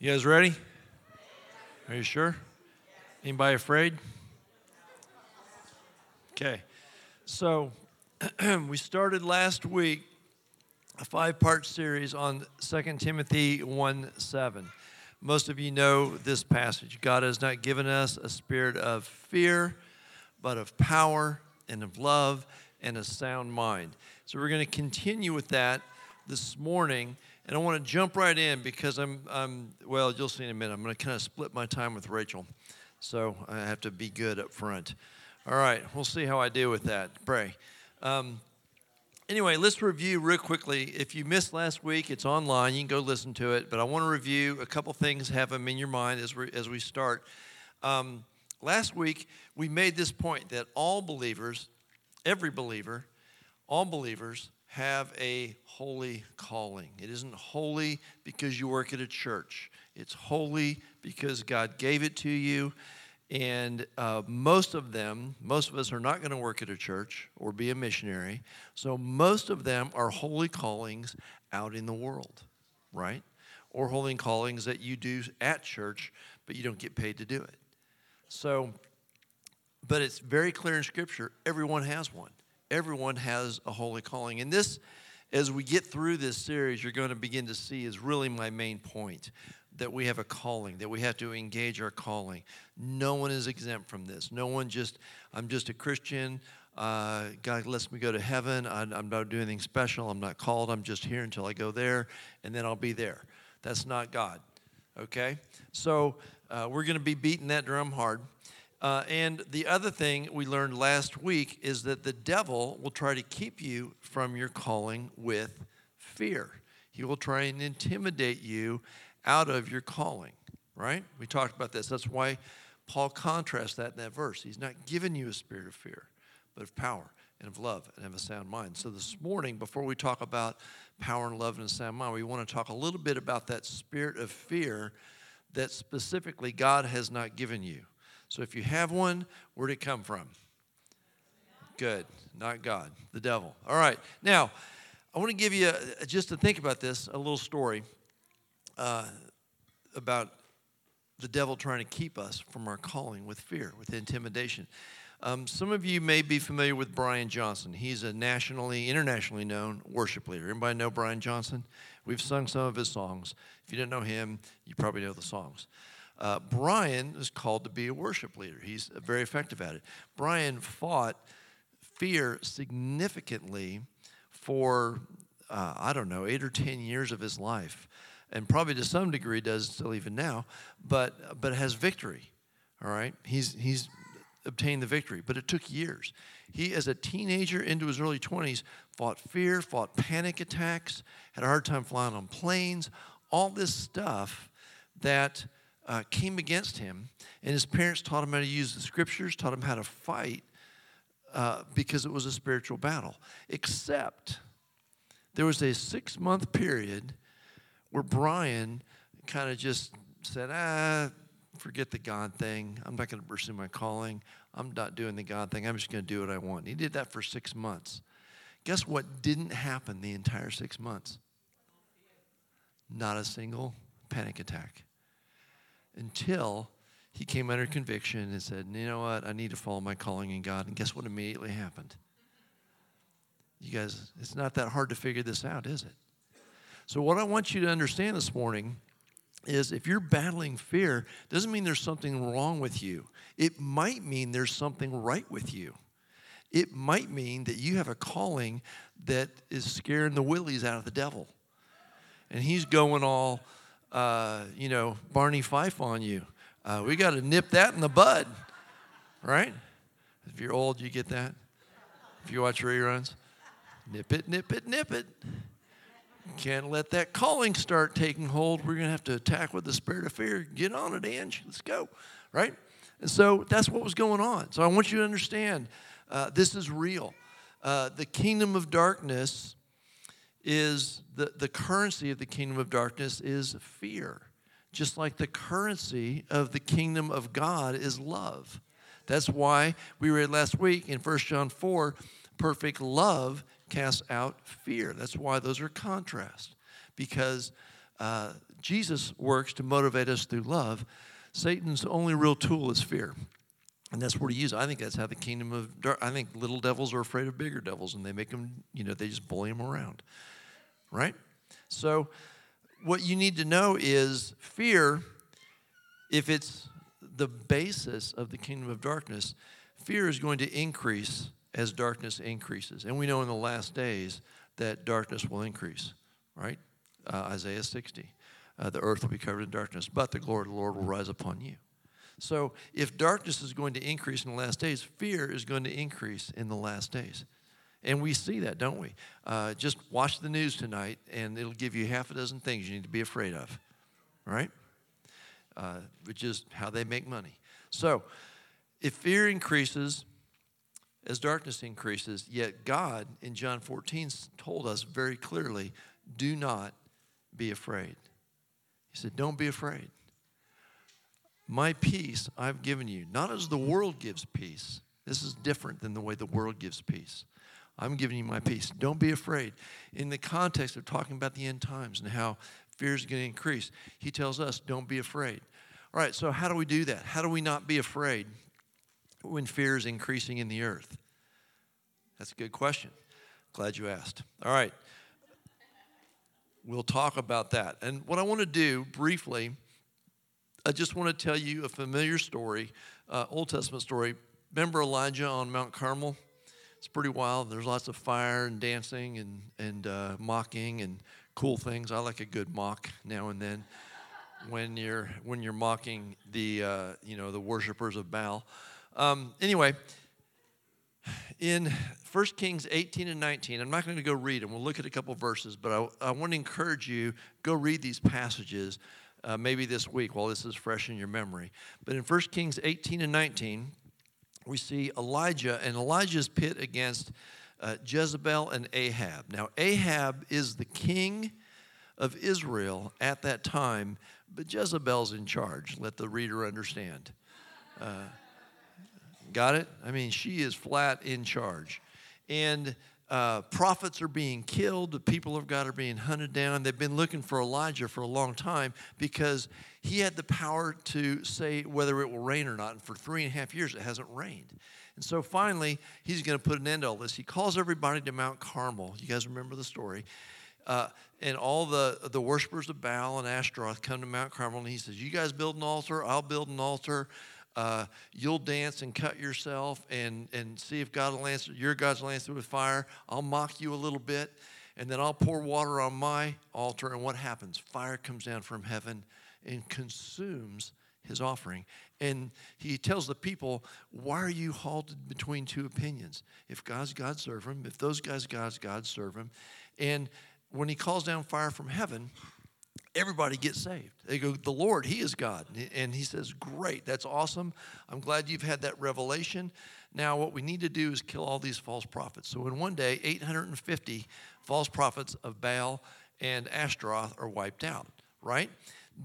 You guys ready? Are you sure? Anybody afraid? Okay. So we started last week a five part series on 2 Timothy 1 7. Most of you know this passage. God has not given us a spirit of fear, but of power and of love and a sound mind. So we're going to continue with that this morning. And I want to jump right in because I'm, I'm well, you'll see in a minute. I'm going to kind of split my time with Rachel. So I have to be good up front. All right, we'll see how I do with that. Pray. Um, anyway, let's review real quickly. If you missed last week, it's online. You can go listen to it. But I want to review a couple things, have them in your mind as we, as we start. Um, last week, we made this point that all believers, every believer, all believers have a holy calling. It isn't holy because you work at a church, it's holy because God gave it to you. And uh, most of them, most of us are not going to work at a church or be a missionary. So most of them are holy callings out in the world, right? Or holy callings that you do at church, but you don't get paid to do it. So, but it's very clear in Scripture everyone has one everyone has a holy calling. And this, as we get through this series, you're going to begin to see is really my main point that we have a calling, that we have to engage our calling. No one is exempt from this. No one just, I'm just a Christian. Uh, God lets me go to heaven. I, I'm not doing anything special. I'm not called. I'm just here until I go there, and then I'll be there. That's not God. Okay? So uh, we're going to be beating that drum hard. Uh, and the other thing we learned last week is that the devil will try to keep you from your calling with fear. He will try and intimidate you out of your calling, right? We talked about this. That's why Paul contrasts that in that verse. He's not given you a spirit of fear, but of power and of love and of a sound mind. So this morning, before we talk about power and love and a sound mind, we want to talk a little bit about that spirit of fear that specifically God has not given you. So if you have one, where'd it come from? Good. Not God, the devil. All right. Now, I want to give you, a, just to think about this, a little story uh, about the devil trying to keep us from our calling with fear, with intimidation. Um, some of you may be familiar with Brian Johnson. He's a nationally, internationally known worship leader. Anybody know Brian Johnson? We've sung some of his songs. If you didn't know him, you probably know the songs. Uh, Brian is called to be a worship leader. He's very effective at it. Brian fought fear significantly for, uh, I don't know, eight or 10 years of his life. And probably to some degree does still even now, but, but has victory. All right? He's, he's obtained the victory, but it took years. He, as a teenager into his early 20s, fought fear, fought panic attacks, had a hard time flying on planes, all this stuff that uh, came against him, and his parents taught him how to use the scriptures, taught him how to fight uh, because it was a spiritual battle. Except there was a six month period where Brian kind of just said, ah, forget the God thing. I'm not going to pursue my calling. I'm not doing the God thing. I'm just going to do what I want. He did that for six months. Guess what didn't happen the entire six months? Not a single panic attack until he came under conviction and said, You know what? I need to follow my calling in God. And guess what immediately happened? You guys, it's not that hard to figure this out, is it? So, what I want you to understand this morning is if you're battling fear, doesn't mean there's something wrong with you. It might mean there's something right with you. It might mean that you have a calling that is scaring the willies out of the devil. And he's going all, uh, you know, Barney Fife on you. Uh, we got to nip that in the bud, right? If you're old, you get that. If you watch reruns, nip it, nip it, nip it. Can't let that calling start taking hold. We're going to have to attack with the spirit of fear. Get on it, Ange. Let's go, right? And so that's what was going on. So I want you to understand uh, this is real. Uh, the kingdom of darkness is the, the currency of the kingdom of darkness is fear, just like the currency of the kingdom of God is love. That's why we read last week in 1 John 4 perfect love casts out fear. That's why those are contrast, because uh, Jesus works to motivate us through love. Satan's only real tool is fear. And that's what he uses. I think that's how the kingdom of dark. I think little devils are afraid of bigger devils, and they make them, you know, they just bully them around, right? So, what you need to know is fear. If it's the basis of the kingdom of darkness, fear is going to increase as darkness increases, and we know in the last days that darkness will increase, right? Uh, Isaiah 60. Uh, the earth will be covered in darkness, but the glory of the Lord will rise upon you. So, if darkness is going to increase in the last days, fear is going to increase in the last days. And we see that, don't we? Uh, just watch the news tonight, and it'll give you half a dozen things you need to be afraid of, right? Uh, which is how they make money. So, if fear increases as darkness increases, yet God in John 14 told us very clearly do not be afraid. He said, Don't be afraid. My peace I've given you, not as the world gives peace. This is different than the way the world gives peace. I'm giving you my peace. Don't be afraid. In the context of talking about the end times and how fear is going to increase, he tells us, don't be afraid. All right, so how do we do that? How do we not be afraid when fear is increasing in the earth? That's a good question. Glad you asked. All right. We'll talk about that. And what I want to do briefly I just want to tell you a familiar story, uh, Old Testament story. Remember Elijah on Mount Carmel? It's pretty wild. There's lots of fire and dancing and, and uh, mocking and cool things. I like a good mock now and then when you're, when you're mocking the, uh, you know, the worshipers of Baal. Um, anyway, in 1 Kings 18 and 19, I'm not going to go read them. We'll look at a couple verses, but I, I want to encourage you, go read these passages uh, maybe this week while this is fresh in your memory. But in 1 Kings 18 and 19, we see Elijah and Elijah's pit against uh, Jezebel and Ahab. Now, Ahab is the king of Israel at that time, but Jezebel's in charge. Let the reader understand. Uh, got it? I mean, she is flat in charge. And uh, prophets are being killed, the people of God are being hunted down. They've been looking for Elijah for a long time because he had the power to say whether it will rain or not. And for three and a half years, it hasn't rained. And so finally, he's going to put an end to all this. He calls everybody to Mount Carmel. You guys remember the story. Uh, and all the, the worshipers of Baal and Ashtaroth come to Mount Carmel, and he says, You guys build an altar, I'll build an altar uh, you'll dance and cut yourself and, and see if God will answer, your God's will answer with fire. I'll mock you a little bit, and then I'll pour water on my altar. And what happens? Fire comes down from heaven and consumes his offering. And he tells the people, Why are you halted between two opinions? If God's God, serve him. If those guys God's God, serve him. And when he calls down fire from heaven, everybody gets saved. They go, The Lord, He is God. And He says, Great, that's awesome. I'm glad you've had that revelation. Now, what we need to do is kill all these false prophets. So, in one day, 850 false prophets of Baal and Ashtaroth are wiped out, right?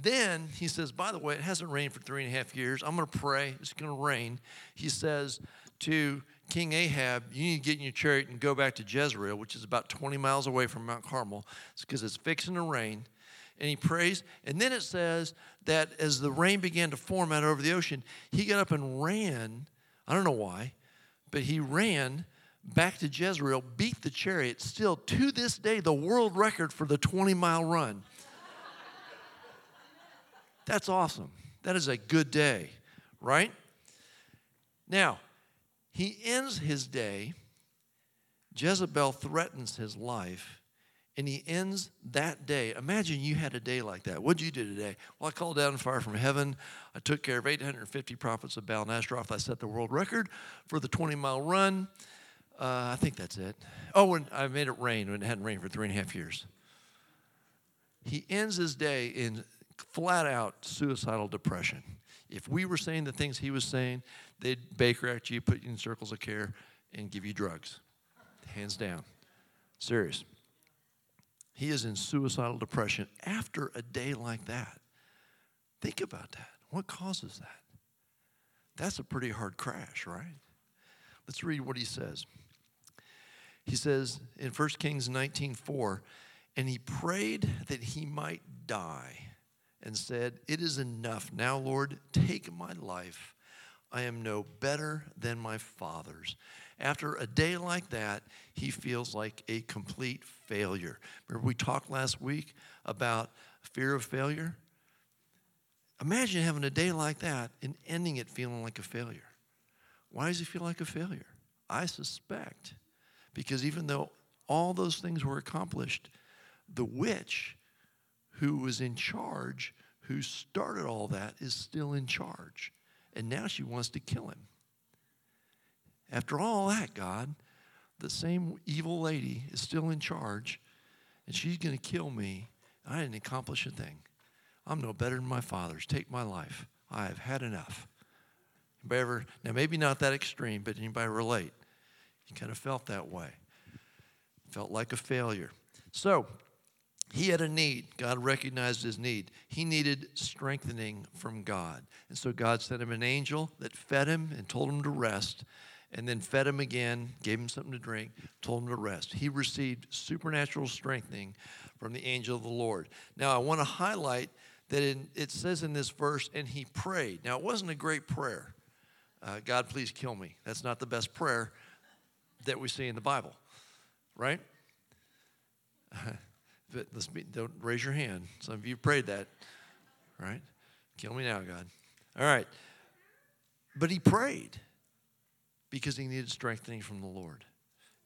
Then he says, By the way, it hasn't rained for three and a half years. I'm going to pray. It's going to rain. He says to King Ahab, You need to get in your chariot and go back to Jezreel, which is about 20 miles away from Mount Carmel, because it's fixing to rain and he prays. And then it says that as the rain began to form out over the ocean, he got up and ran. I don't know why, but he ran back to Jezreel, beat the chariot. Still, to this day, the world record for the 20 mile run. That's awesome. That is a good day, right? Now, he ends his day. Jezebel threatens his life and he ends that day. Imagine you had a day like that. What'd you do today? Well, I called down fire from heaven. I took care of 850 prophets of Baal and. I set the world record for the 20 mile run. Uh, I think that's it. Oh, and I made it rain when it hadn't rained for three and a half years. He ends his day in flat out suicidal depression. If we were saying the things he was saying, they'd Baker act you, put you in circles of care, and give you drugs. Hands down. Serious. He is in suicidal depression after a day like that. Think about that. What causes that? That's a pretty hard crash, right? Let's read what he says. He says in 1 Kings 19:4, and he prayed that he might die. and said, It is enough. Now, Lord, take my life. I am no better than my father's. After a day like that, he feels like a complete failure. Remember, we talked last week about fear of failure? Imagine having a day like that and ending it feeling like a failure. Why does he feel like a failure? I suspect because even though all those things were accomplished, the witch who was in charge, who started all that, is still in charge. And now she wants to kill him. After all that, God, the same evil lady is still in charge, and she's going to kill me. I didn't accomplish a thing. I'm no better than my fathers. Take my life. I have had enough. Anybody ever, now maybe not that extreme, but anybody relate? You kind of felt that way. Felt like a failure. So, he had a need. God recognized his need. He needed strengthening from God. And so God sent him an angel that fed him and told him to rest, and then fed him again, gave him something to drink, told him to rest. He received supernatural strengthening from the angel of the Lord. Now, I want to highlight that in, it says in this verse, and he prayed. Now, it wasn't a great prayer. Uh, God, please kill me. That's not the best prayer that we see in the Bible, right? but let's be, don't raise your hand. Some of you prayed that, right? Kill me now, God. All right. But he prayed because he needed strengthening from the Lord.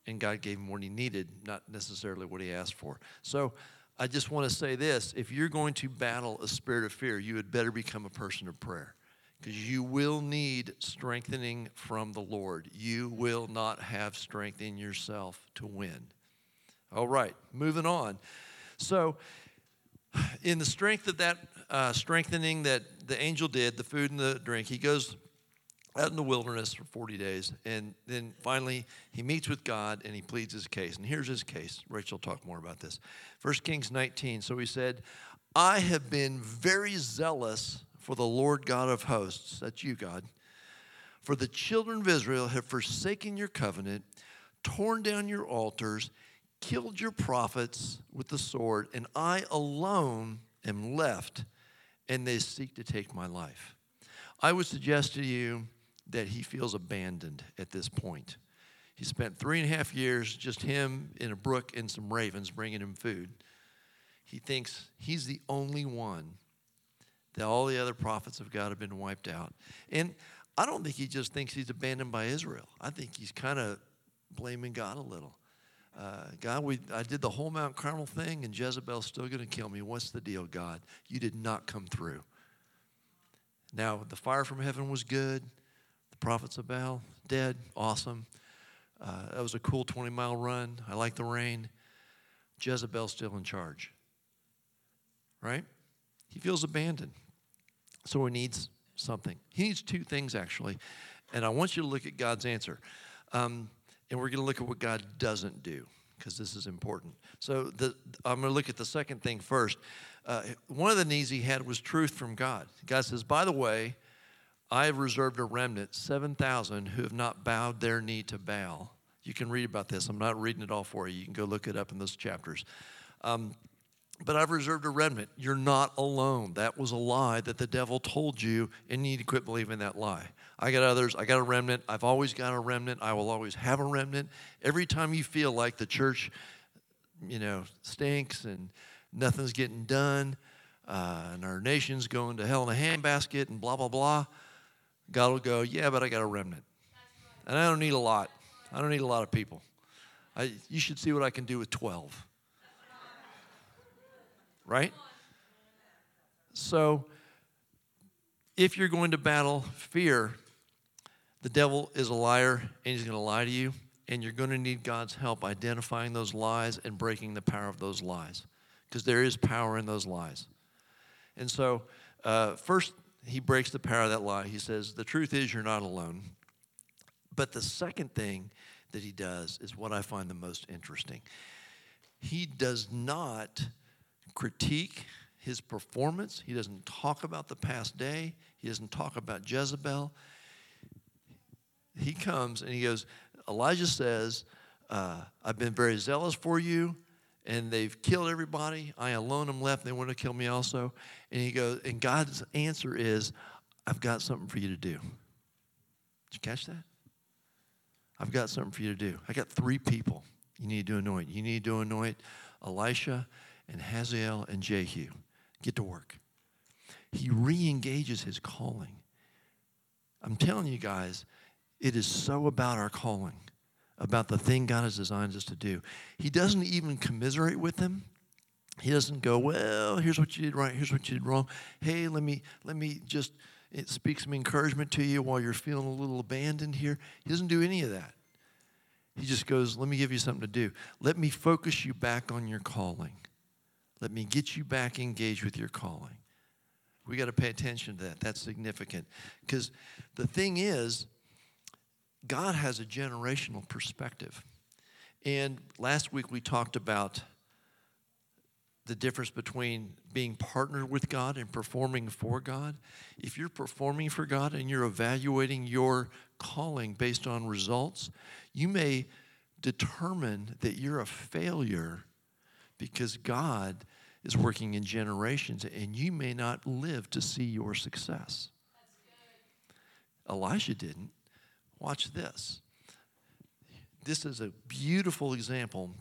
And God gave him what he needed, not necessarily what he asked for. So I just want to say this if you're going to battle a spirit of fear, you had better become a person of prayer because you will need strengthening from the Lord. You will not have strength in yourself to win. All right, moving on. So, in the strength of that uh, strengthening that the angel did, the food and the drink, he goes out in the wilderness for 40 days. And then finally, he meets with God and he pleads his case. And here's his case. Rachel talk more about this. 1 Kings 19. So he said, I have been very zealous for the Lord God of hosts. That's you, God. For the children of Israel have forsaken your covenant, torn down your altars, killed your prophets with the sword, and I alone am left, and they seek to take my life. I would suggest to you that he feels abandoned at this point. He spent three and a half years, just him in a brook and some ravens bringing him food. He thinks he's the only one that all the other prophets of God have been wiped out. And I don't think he just thinks he's abandoned by Israel. I think he's kind of blaming God a little. Uh, God, we, I did the whole Mount Carmel thing, and Jezebel's still going to kill me. What's the deal, God? You did not come through. Now, the fire from heaven was good. The prophets of Baal, dead, awesome. Uh, that was a cool 20 mile run. I like the rain. Jezebel's still in charge. Right? He feels abandoned. So he needs something. He needs two things, actually. And I want you to look at God's answer. Um, and we're going to look at what God doesn't do because this is important. So the, I'm going to look at the second thing first. Uh, one of the needs he had was truth from God. God says, By the way, I have reserved a remnant, 7,000, who have not bowed their knee to Baal. You can read about this. I'm not reading it all for you. You can go look it up in those chapters. Um, but I've reserved a remnant. You're not alone. That was a lie that the devil told you, and you need to quit believing that lie. I got others. I got a remnant. I've always got a remnant. I will always have a remnant. Every time you feel like the church, you know, stinks and nothing's getting done, uh, and our nation's going to hell in a handbasket and blah, blah, blah, God will go, Yeah, but I got a remnant. And I don't need a lot. I don't need a lot of people. I, you should see what I can do with 12 right? So, if you're going to battle fear, the devil is a liar and he's going to lie to you, and you're going to need God's help identifying those lies and breaking the power of those lies because there is power in those lies. And so, uh, first, he breaks the power of that lie. He says, The truth is, you're not alone. But the second thing that he does is what I find the most interesting. He does not critique his performance. He doesn't talk about the past day. He doesn't talk about Jezebel. He comes and he goes, Elijah says, uh, I've been very zealous for you, and they've killed everybody. I alone am left. They want to kill me also. And he goes, and God's answer is, I've got something for you to do. Did you catch that? I've got something for you to do. I got three people you need to anoint. You need to anoint Elisha and Hazael and Jehu. Get to work. He re engages his calling. I'm telling you guys, it is so about our calling, about the thing God has designed us to do. He doesn't even commiserate with them. He doesn't go, well, here's what you did right, here's what you did wrong. Hey, let me let me just it speaks some encouragement to you while you're feeling a little abandoned here. He doesn't do any of that. He just goes, let me give you something to do. Let me focus you back on your calling. Let me get you back engaged with your calling. We got to pay attention to that. That's significant. Because the thing is, God has a generational perspective. And last week we talked about the difference between being partnered with God and performing for God. If you're performing for God and you're evaluating your calling based on results, you may determine that you're a failure because God is working in generations and you may not live to see your success. Elijah didn't. Watch this. This is a beautiful example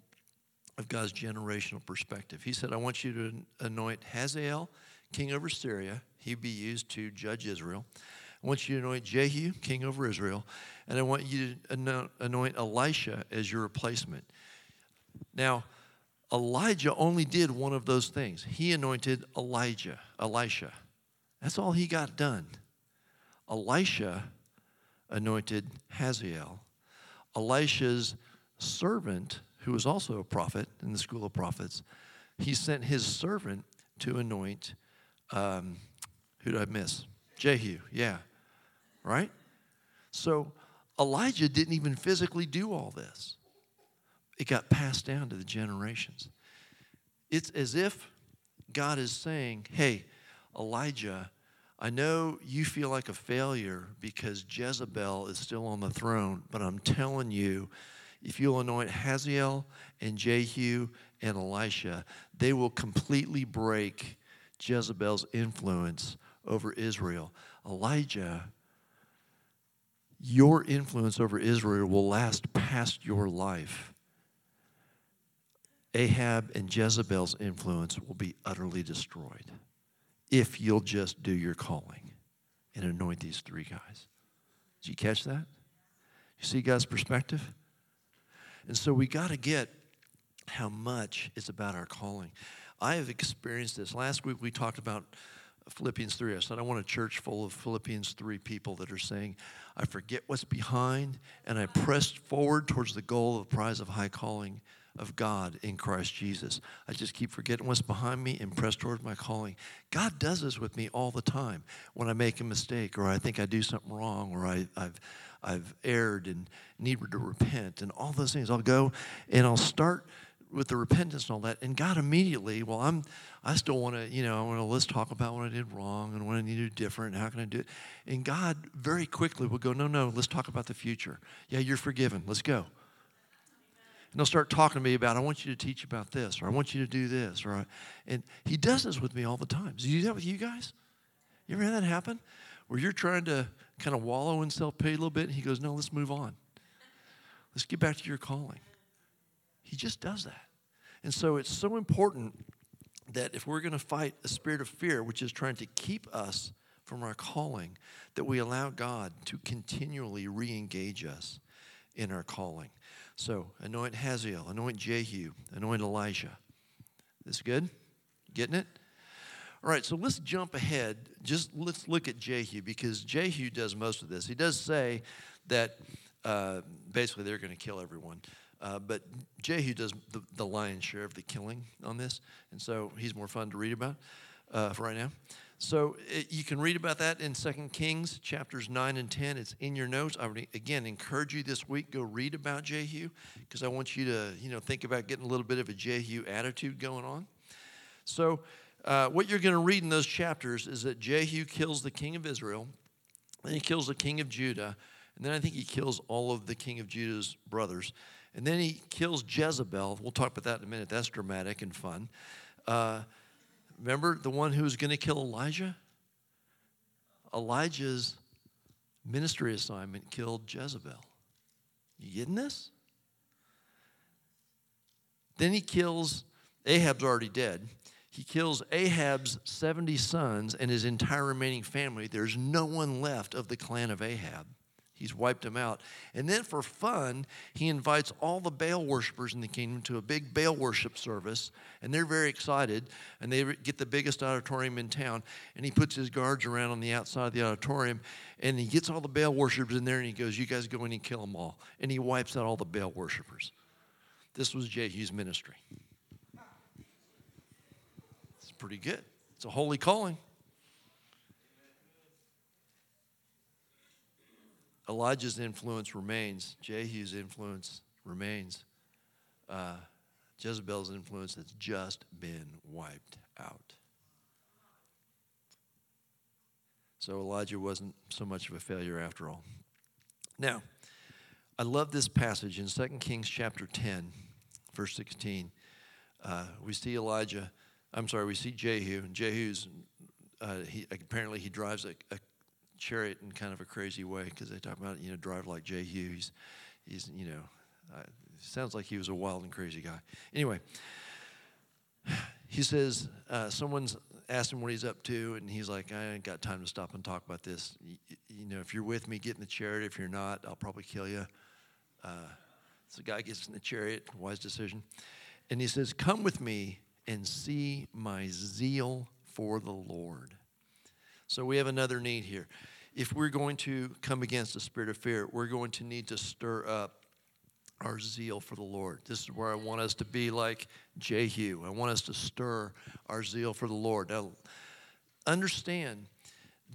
of God's generational perspective. He said, I want you to anoint Hazael, king over Syria. He'd be used to judge Israel. I want you to anoint Jehu, king over Israel. And I want you to anoint Elisha as your replacement. Now, Elijah only did one of those things. He anointed Elijah, Elisha. That's all he got done. Elisha anointed Hazael. Elisha's servant who was also a prophet in the school of prophets, he sent his servant to anoint, um, who did I miss? Jehu, yeah. Right? So Elijah didn't even physically do all this, it got passed down to the generations. It's as if God is saying, hey, Elijah, I know you feel like a failure because Jezebel is still on the throne, but I'm telling you, if you'll anoint Hazael and Jehu and Elisha, they will completely break Jezebel's influence over Israel. Elijah, your influence over Israel will last past your life. Ahab and Jezebel's influence will be utterly destroyed if you'll just do your calling and anoint these three guys. Did you catch that? You see God's perspective? And so we got to get how much it's about our calling. I have experienced this. Last week we talked about Philippians 3. I said, I want a church full of Philippians 3 people that are saying, I forget what's behind and I press forward towards the goal of the prize of high calling of God in Christ Jesus. I just keep forgetting what's behind me and press towards my calling. God does this with me all the time when I make a mistake or I think I do something wrong or I, have I've erred and needed to repent and all those things. I'll go and I'll start with the repentance and all that. And God immediately, well, I'm, I still want to, you know, I want to let's talk about what I did wrong and what I need to do different. And how can I do it? And God very quickly will go, no, no, let's talk about the future. Yeah, you're forgiven. Let's go. And they'll start talking to me about, I want you to teach about this, or I want you to do this, or and He does this with me all the time. Does He do that with you guys? You ever had that happen? Where you're trying to kind of wallow in self pity a little bit. And he goes, No, let's move on. Let's get back to your calling. He just does that. And so it's so important that if we're going to fight a spirit of fear, which is trying to keep us from our calling, that we allow God to continually re engage us in our calling. So anoint Hazael, anoint Jehu, anoint Elisha. This good? Getting it? All right, so let's jump ahead. Just let's look at Jehu because Jehu does most of this. He does say that uh, basically they're going to kill everyone. Uh, but Jehu does the, the, lion's share of the killing on this, and so he's more fun to read about uh, for right now. So it, you can read about that in 2 Kings chapters 9 and 10. It's in your notes. I would again encourage you this week go read about Jehu because I want you to you know think about getting a little bit of a Jehu attitude going on. So uh, what you're going to read in those chapters is that Jehu kills the king of Israel, then he kills the king of Judah, and then I think he kills all of the king of Judah's brothers. And then he kills Jezebel. We'll talk about that in a minute. That's dramatic and fun. Uh, remember the one who was going to kill Elijah? Elijah's ministry assignment killed Jezebel. You getting this? Then he kills, Ahab's already dead. He kills Ahab's 70 sons and his entire remaining family. There's no one left of the clan of Ahab. He's wiped them out. And then for fun, he invites all the Baal worshipers in the kingdom to a big Baal worship service. And they're very excited. And they get the biggest auditorium in town. And he puts his guards around on the outside of the auditorium. And he gets all the Baal worshipers in there and he goes, You guys go in and kill them all. And he wipes out all the Baal worshipers. This was Jehu's ministry. It's pretty good. It's a holy calling. Elijah's influence remains, Jehu's influence remains. Uh, Jezebel's influence has just been wiped out. So Elijah wasn't so much of a failure after all. Now, I love this passage in 2 Kings chapter 10, verse 16. Uh, we see Elijah, I'm sorry, we see Jehu, and Jehu's, uh, he, apparently he drives a, a chariot in kind of a crazy way because they talk about you know drive like Jehu's. he's you know uh, sounds like he was a wild and crazy guy. Anyway, he says uh, someone's asked him what he's up to, and he's like, I ain't got time to stop and talk about this. You, you know, if you're with me, get in the chariot. If you're not, I'll probably kill you. Uh, so the guy gets in the chariot, wise decision, and he says, Come with me and see my zeal for the Lord. So we have another need here. If we're going to come against the spirit of fear, we're going to need to stir up our zeal for the Lord. This is where I want us to be like Jehu. I want us to stir our zeal for the Lord. Now, understand,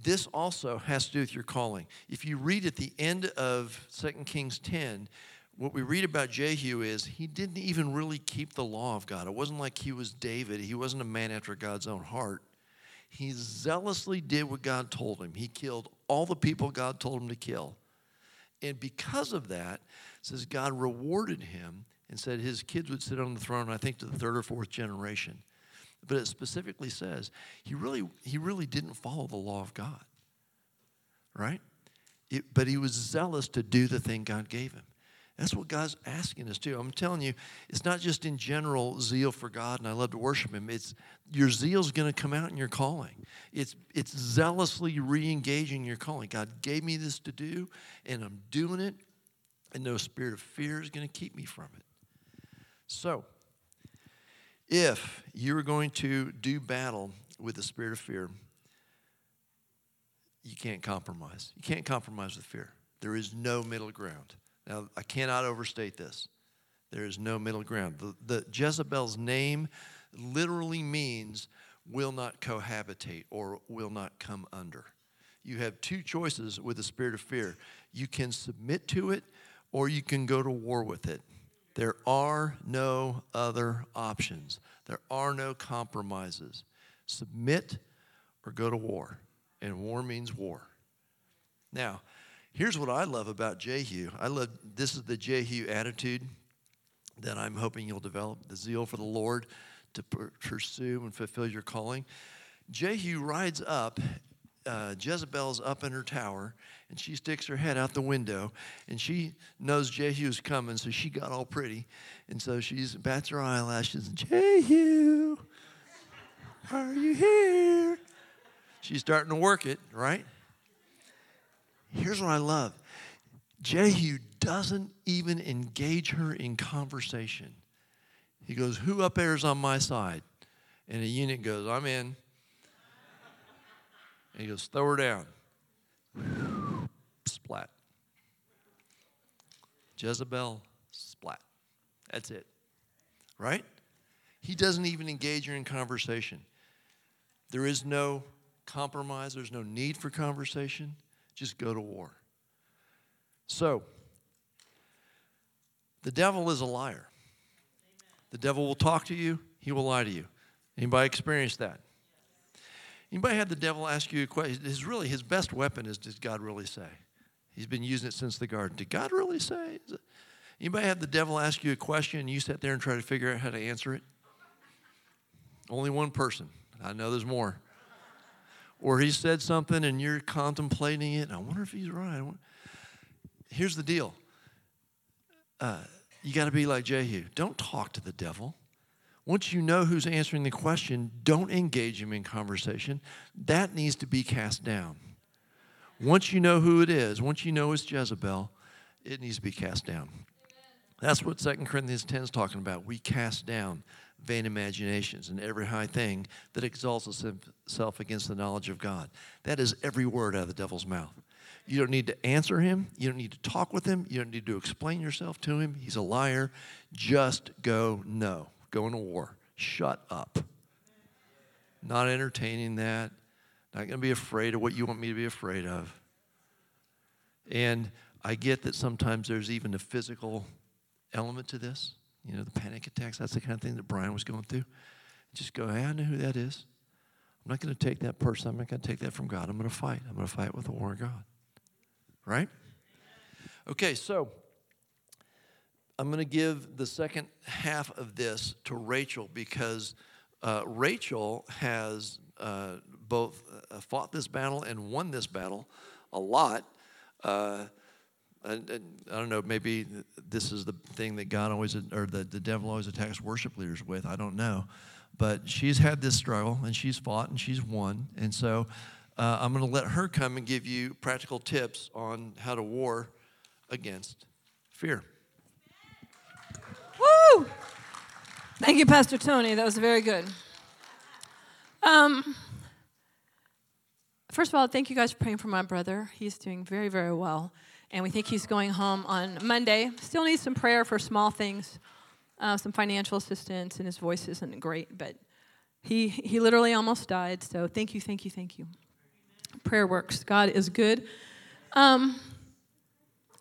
this also has to do with your calling. If you read at the end of 2 Kings 10, what we read about Jehu is he didn't even really keep the law of God. It wasn't like he was David, he wasn't a man after God's own heart. He zealously did what God told him. He killed all the people God told him to kill. And because of that, says God rewarded him and said his kids would sit on the throne, I think to the third or fourth generation. But it specifically says he really, he really didn't follow the law of God. Right? It, but he was zealous to do the thing God gave him. That's what God's asking us to. I'm telling you, it's not just in general zeal for God and I love to worship Him. It's your zeal is going to come out in your calling. It's it's zealously re-engaging your calling. God gave me this to do, and I'm doing it, and no spirit of fear is going to keep me from it. So, if you are going to do battle with the spirit of fear, you can't compromise. You can't compromise with fear. There is no middle ground. Now, I cannot overstate this. There is no middle ground. The, the Jezebel's name literally means will not cohabitate or will not come under. You have two choices with the spirit of fear. You can submit to it or you can go to war with it. There are no other options. There are no compromises. Submit or go to war. And war means war. Now, Here's what I love about Jehu. I love this is the Jehu attitude that I'm hoping you'll develop the zeal for the Lord to pursue and fulfill your calling. Jehu rides up. Uh, Jezebel's up in her tower, and she sticks her head out the window, and she knows Jehu's coming, so she got all pretty, and so she bats her eyelashes. Jehu, are you here? She's starting to work it, right? Here's what I love Jehu doesn't even engage her in conversation. He goes, Who up there is on my side? And the eunuch goes, I'm in. And he goes, Throw her down. Splat. Jezebel, splat. That's it. Right? He doesn't even engage her in conversation. There is no compromise, there's no need for conversation just go to war. So, the devil is a liar. The devil will talk to you, he will lie to you. Anybody experienced that? Anybody had the devil ask you a question? His really his best weapon is did God really say? He's been using it since the garden. Did God really say? Anybody have the devil ask you a question and you sit there and try to figure out how to answer it? Only one person. I know there's more. Or he said something and you're contemplating it. I wonder if he's right. Here's the deal. Uh, you got to be like Jehu. Don't talk to the devil. Once you know who's answering the question, don't engage him in conversation. That needs to be cast down. Once you know who it is, once you know it's Jezebel, it needs to be cast down. That's what 2 Corinthians 10 is talking about. We cast down vain imaginations and every high thing that exalts itself against the knowledge of God. That is every word out of the devil's mouth. You don't need to answer him. You don't need to talk with him. You don't need to explain yourself to him. He's a liar. Just go no. Go into war. Shut up. Not entertaining that. Not going to be afraid of what you want me to be afraid of. And I get that sometimes there's even a physical element to this. You know, the panic attacks, that's the kind of thing that Brian was going through. Just go, hey, I know who that is. I'm not going to take that person. I'm not going to take that from God. I'm going to fight. I'm going to fight with the war of God. Right? Okay, so I'm going to give the second half of this to Rachel because uh, Rachel has uh, both uh, fought this battle and won this battle a lot. And I don't know, maybe this is the thing that God always, or the, the devil always attacks worship leaders with. I don't know. But she's had this struggle and she's fought and she's won. And so uh, I'm going to let her come and give you practical tips on how to war against fear. Woo! Thank you, Pastor Tony. That was very good. Um, first of all, thank you guys for praying for my brother. He's doing very, very well and we think he's going home on Monday. Still needs some prayer for small things, uh, some financial assistance, and his voice isn't great, but he, he literally almost died. So thank you, thank you, thank you. Prayer works. God is good. Um,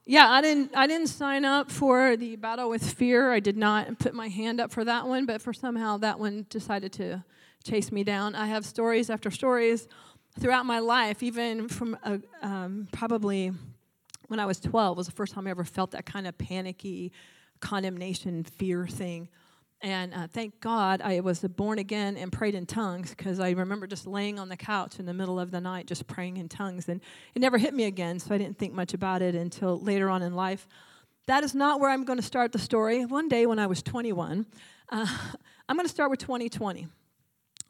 yeah, I didn't I didn't sign up for the battle with fear. I did not put my hand up for that one, but for somehow that one decided to chase me down. I have stories after stories throughout my life, even from a, um, probably when I was 12 was the first time I ever felt that kind of panicky condemnation fear thing. And uh, thank God I was born again and prayed in tongues because I remember just laying on the couch in the middle of the night just praying in tongues. And it never hit me again, so I didn't think much about it until later on in life. That is not where I'm going to start the story. One day when I was 21, uh, I'm going to start with 2020.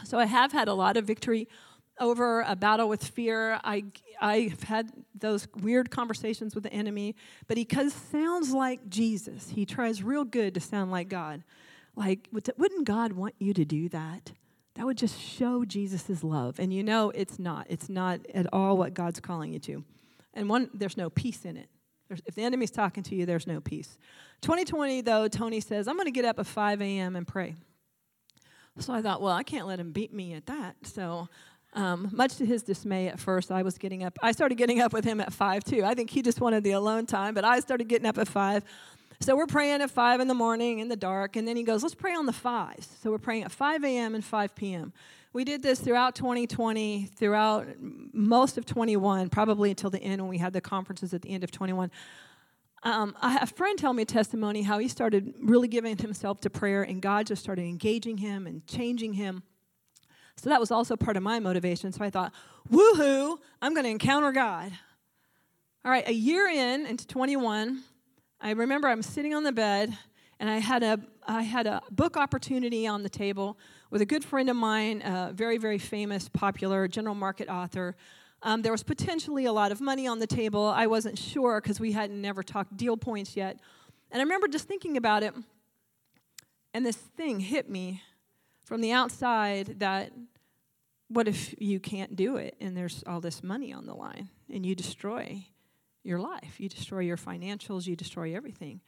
So I have had a lot of victory over a battle with fear. I, I've had those weird conversations with the enemy, but he sounds like Jesus. He tries real good to sound like God. Like, wouldn't God want you to do that? That would just show Jesus' love. And you know it's not. It's not at all what God's calling you to. And one, there's no peace in it. There's, if the enemy's talking to you, there's no peace. 2020, though, Tony says, I'm going to get up at 5 a.m. and pray. So I thought, well, I can't let him beat me at that. So um, much to his dismay at first, I was getting up. I started getting up with him at five too. I think he just wanted the alone time, but I started getting up at five. So we're praying at five in the morning in the dark, and then he goes, "Let's pray on the fives." So we're praying at 5 a.m. and 5 p.m. We did this throughout 2020, throughout most of 21, probably until the end when we had the conferences at the end of 21. Um, a friend told me a testimony how he started really giving himself to prayer, and God just started engaging him and changing him. So that was also part of my motivation. So I thought, woohoo, I'm going to encounter God. All right, a year in into 21, I remember I'm sitting on the bed and I had a I had a book opportunity on the table with a good friend of mine, a very very famous, popular general market author. Um, there was potentially a lot of money on the table. I wasn't sure because we hadn't never talked deal points yet, and I remember just thinking about it, and this thing hit me from the outside that what if you can't do it and there's all this money on the line and you destroy your life? You destroy your financials, you destroy everything.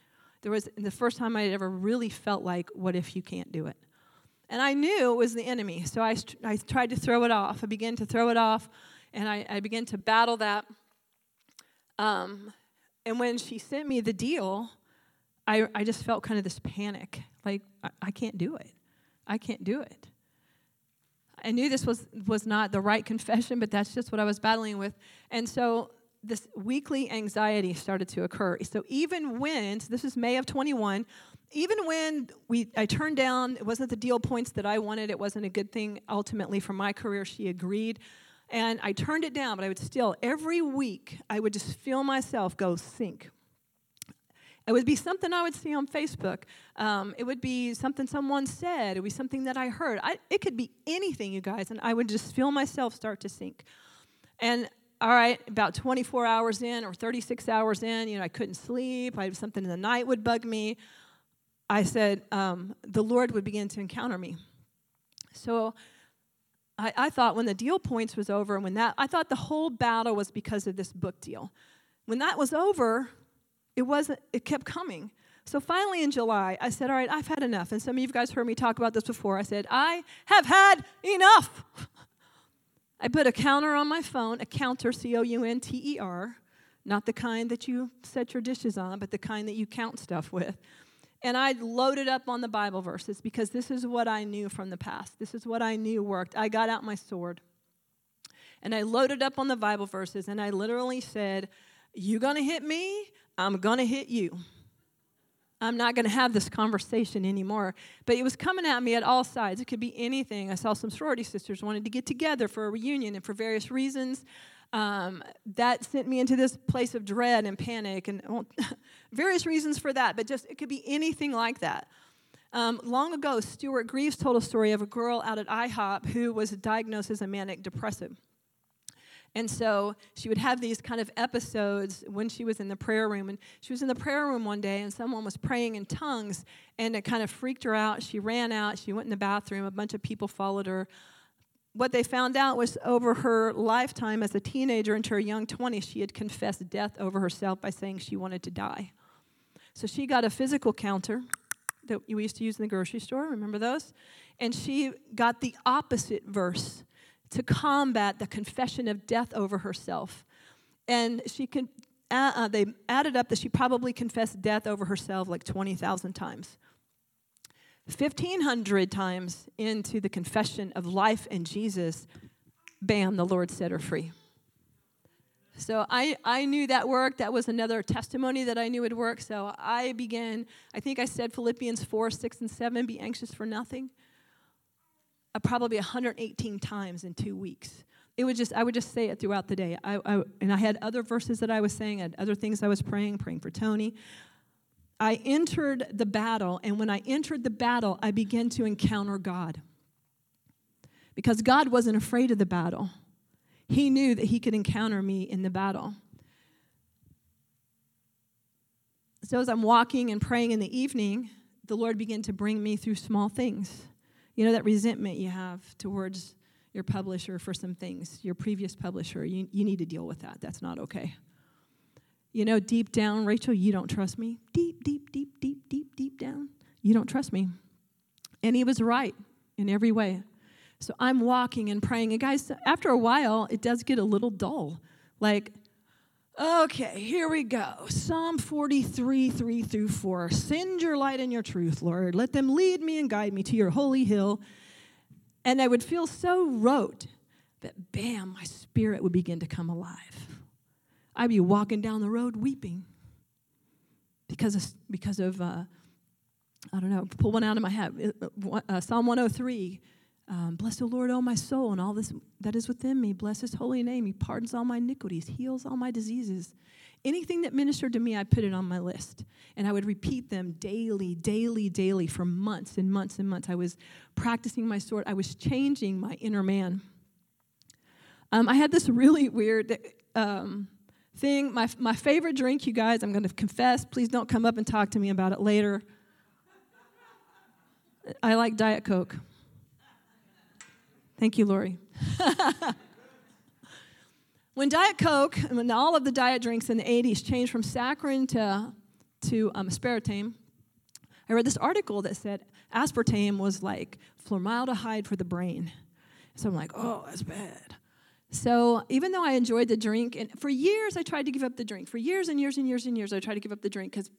There was the first time I ever really felt like, what if you can't do it? And I knew it was the enemy, so I, I tried to throw it off. I began to throw it off, and I, I began to battle that. Um, and when she sent me the deal, I, I just felt kind of this panic like, I, I can't do it. I can't do it. I knew this was, was not the right confession, but that's just what I was battling with. And so this weekly anxiety started to occur. So even when, so this is May of 21, even when we, I turned down, it wasn't the deal points that I wanted, it wasn't a good thing ultimately for my career, she agreed. And I turned it down, but I would still, every week, I would just feel myself go sink. It would be something I would see on Facebook. Um, it would be something someone said. It would be something that I heard. I, it could be anything, you guys, and I would just feel myself start to sink. And all right, about 24 hours in or 36 hours in, you know, I couldn't sleep. I something in the night would bug me. I said, um, the Lord would begin to encounter me. So I, I thought when the deal points was over, and when that, I thought the whole battle was because of this book deal. When that was over, it wasn't, it kept coming. So finally in July, I said, All right, I've had enough. And some of you guys heard me talk about this before. I said, I have had enough. I put a counter on my phone, a counter, C O U N T E R, not the kind that you set your dishes on, but the kind that you count stuff with. And I loaded up on the Bible verses because this is what I knew from the past. This is what I knew worked. I got out my sword and I loaded up on the Bible verses and I literally said, You gonna hit me? I'm gonna hit you. I'm not going to have this conversation anymore. But it was coming at me at all sides. It could be anything. I saw some sorority sisters wanted to get together for a reunion, and for various reasons, um, that sent me into this place of dread and panic, and well, various reasons for that. But just it could be anything like that. Um, long ago, Stuart Greaves told a story of a girl out at IHOP who was diagnosed as a manic depressive. And so she would have these kind of episodes when she was in the prayer room. And she was in the prayer room one day, and someone was praying in tongues, and it kind of freaked her out. She ran out, she went in the bathroom, a bunch of people followed her. What they found out was over her lifetime as a teenager into her young 20s, she had confessed death over herself by saying she wanted to die. So she got a physical counter that we used to use in the grocery store. Remember those? And she got the opposite verse to combat the confession of death over herself. And she could, uh, uh, they added up that she probably confessed death over herself like 20,000 times. 1,500 times into the confession of life in Jesus, bam, the Lord set her free. So I, I knew that worked. That was another testimony that I knew would work. So I began, I think I said Philippians 4, 6, and 7 be anxious for nothing uh, probably 118 times in two weeks. It would just, I would just say it throughout the day. I, I, and I had other verses that I was saying, I had other things I was praying, praying for Tony. I entered the battle, and when I entered the battle, I began to encounter God. Because God wasn't afraid of the battle, He knew that He could encounter me in the battle. So, as I'm walking and praying in the evening, the Lord began to bring me through small things. You know, that resentment you have towards your publisher for some things, your previous publisher, you, you need to deal with that. That's not okay. You know, deep down, Rachel, you don't trust me. Deep, deep, deep, deep, deep, deep down, you don't trust me. And he was right in every way. So I'm walking and praying. And guys, after a while, it does get a little dull. Like, Okay, here we go. Psalm 43, 3 through 4. Send your light and your truth, Lord. Let them lead me and guide me to your holy hill. And I would feel so rote that, bam, my spirit would begin to come alive. I'd be walking down the road weeping because of, because of uh, I don't know, pull one out of my head. Uh, uh Psalm 103 um, Bless the Lord, O my soul, and all this that is within me. Bless his holy name. He pardons all my iniquities, heals all my diseases. Anything that ministered to me, I put it on my list. And I would repeat them daily, daily, daily for months and months and months. I was practicing my sword, I was changing my inner man. Um, I had this really weird um, thing. My, my favorite drink, you guys, I'm going to confess. Please don't come up and talk to me about it later. I like Diet Coke. Thank you, Lori. when Diet Coke, and when all of the diet drinks in the 80s changed from saccharin to, to um, aspartame, I read this article that said aspartame was like formaldehyde for the brain. So I'm like, oh, that's bad. So even though I enjoyed the drink, and for years I tried to give up the drink. For years and years and years and years I tried to give up the drink because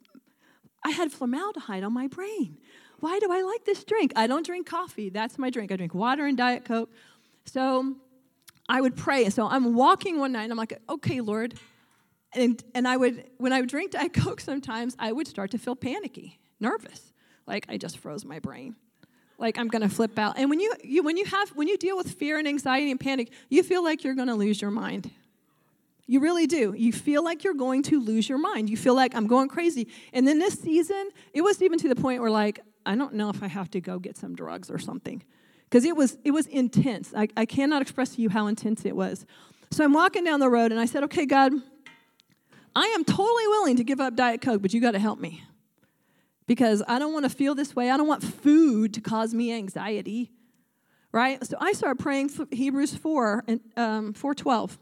I had formaldehyde on my brain. Why do I like this drink? I don't drink coffee. That's my drink. I drink water and Diet Coke. So I would pray. So I'm walking one night and I'm like, okay, Lord, and, and I would, when I would drink Diet Coke sometimes, I would start to feel panicky, nervous. Like I just froze my brain. Like I'm gonna flip out. And when you, you when you have when you deal with fear and anxiety and panic, you feel like you're gonna lose your mind. You really do. You feel like you're going to lose your mind. You feel like I'm going crazy. And then this season, it was even to the point where like, I don't know if I have to go get some drugs or something. Because it was it was intense. I, I cannot express to you how intense it was. So I'm walking down the road and I said, Okay, God, I am totally willing to give up Diet Coke, but you got to help me. Because I don't want to feel this way. I don't want food to cause me anxiety. Right? So I started praying Hebrews 4 and um, 412.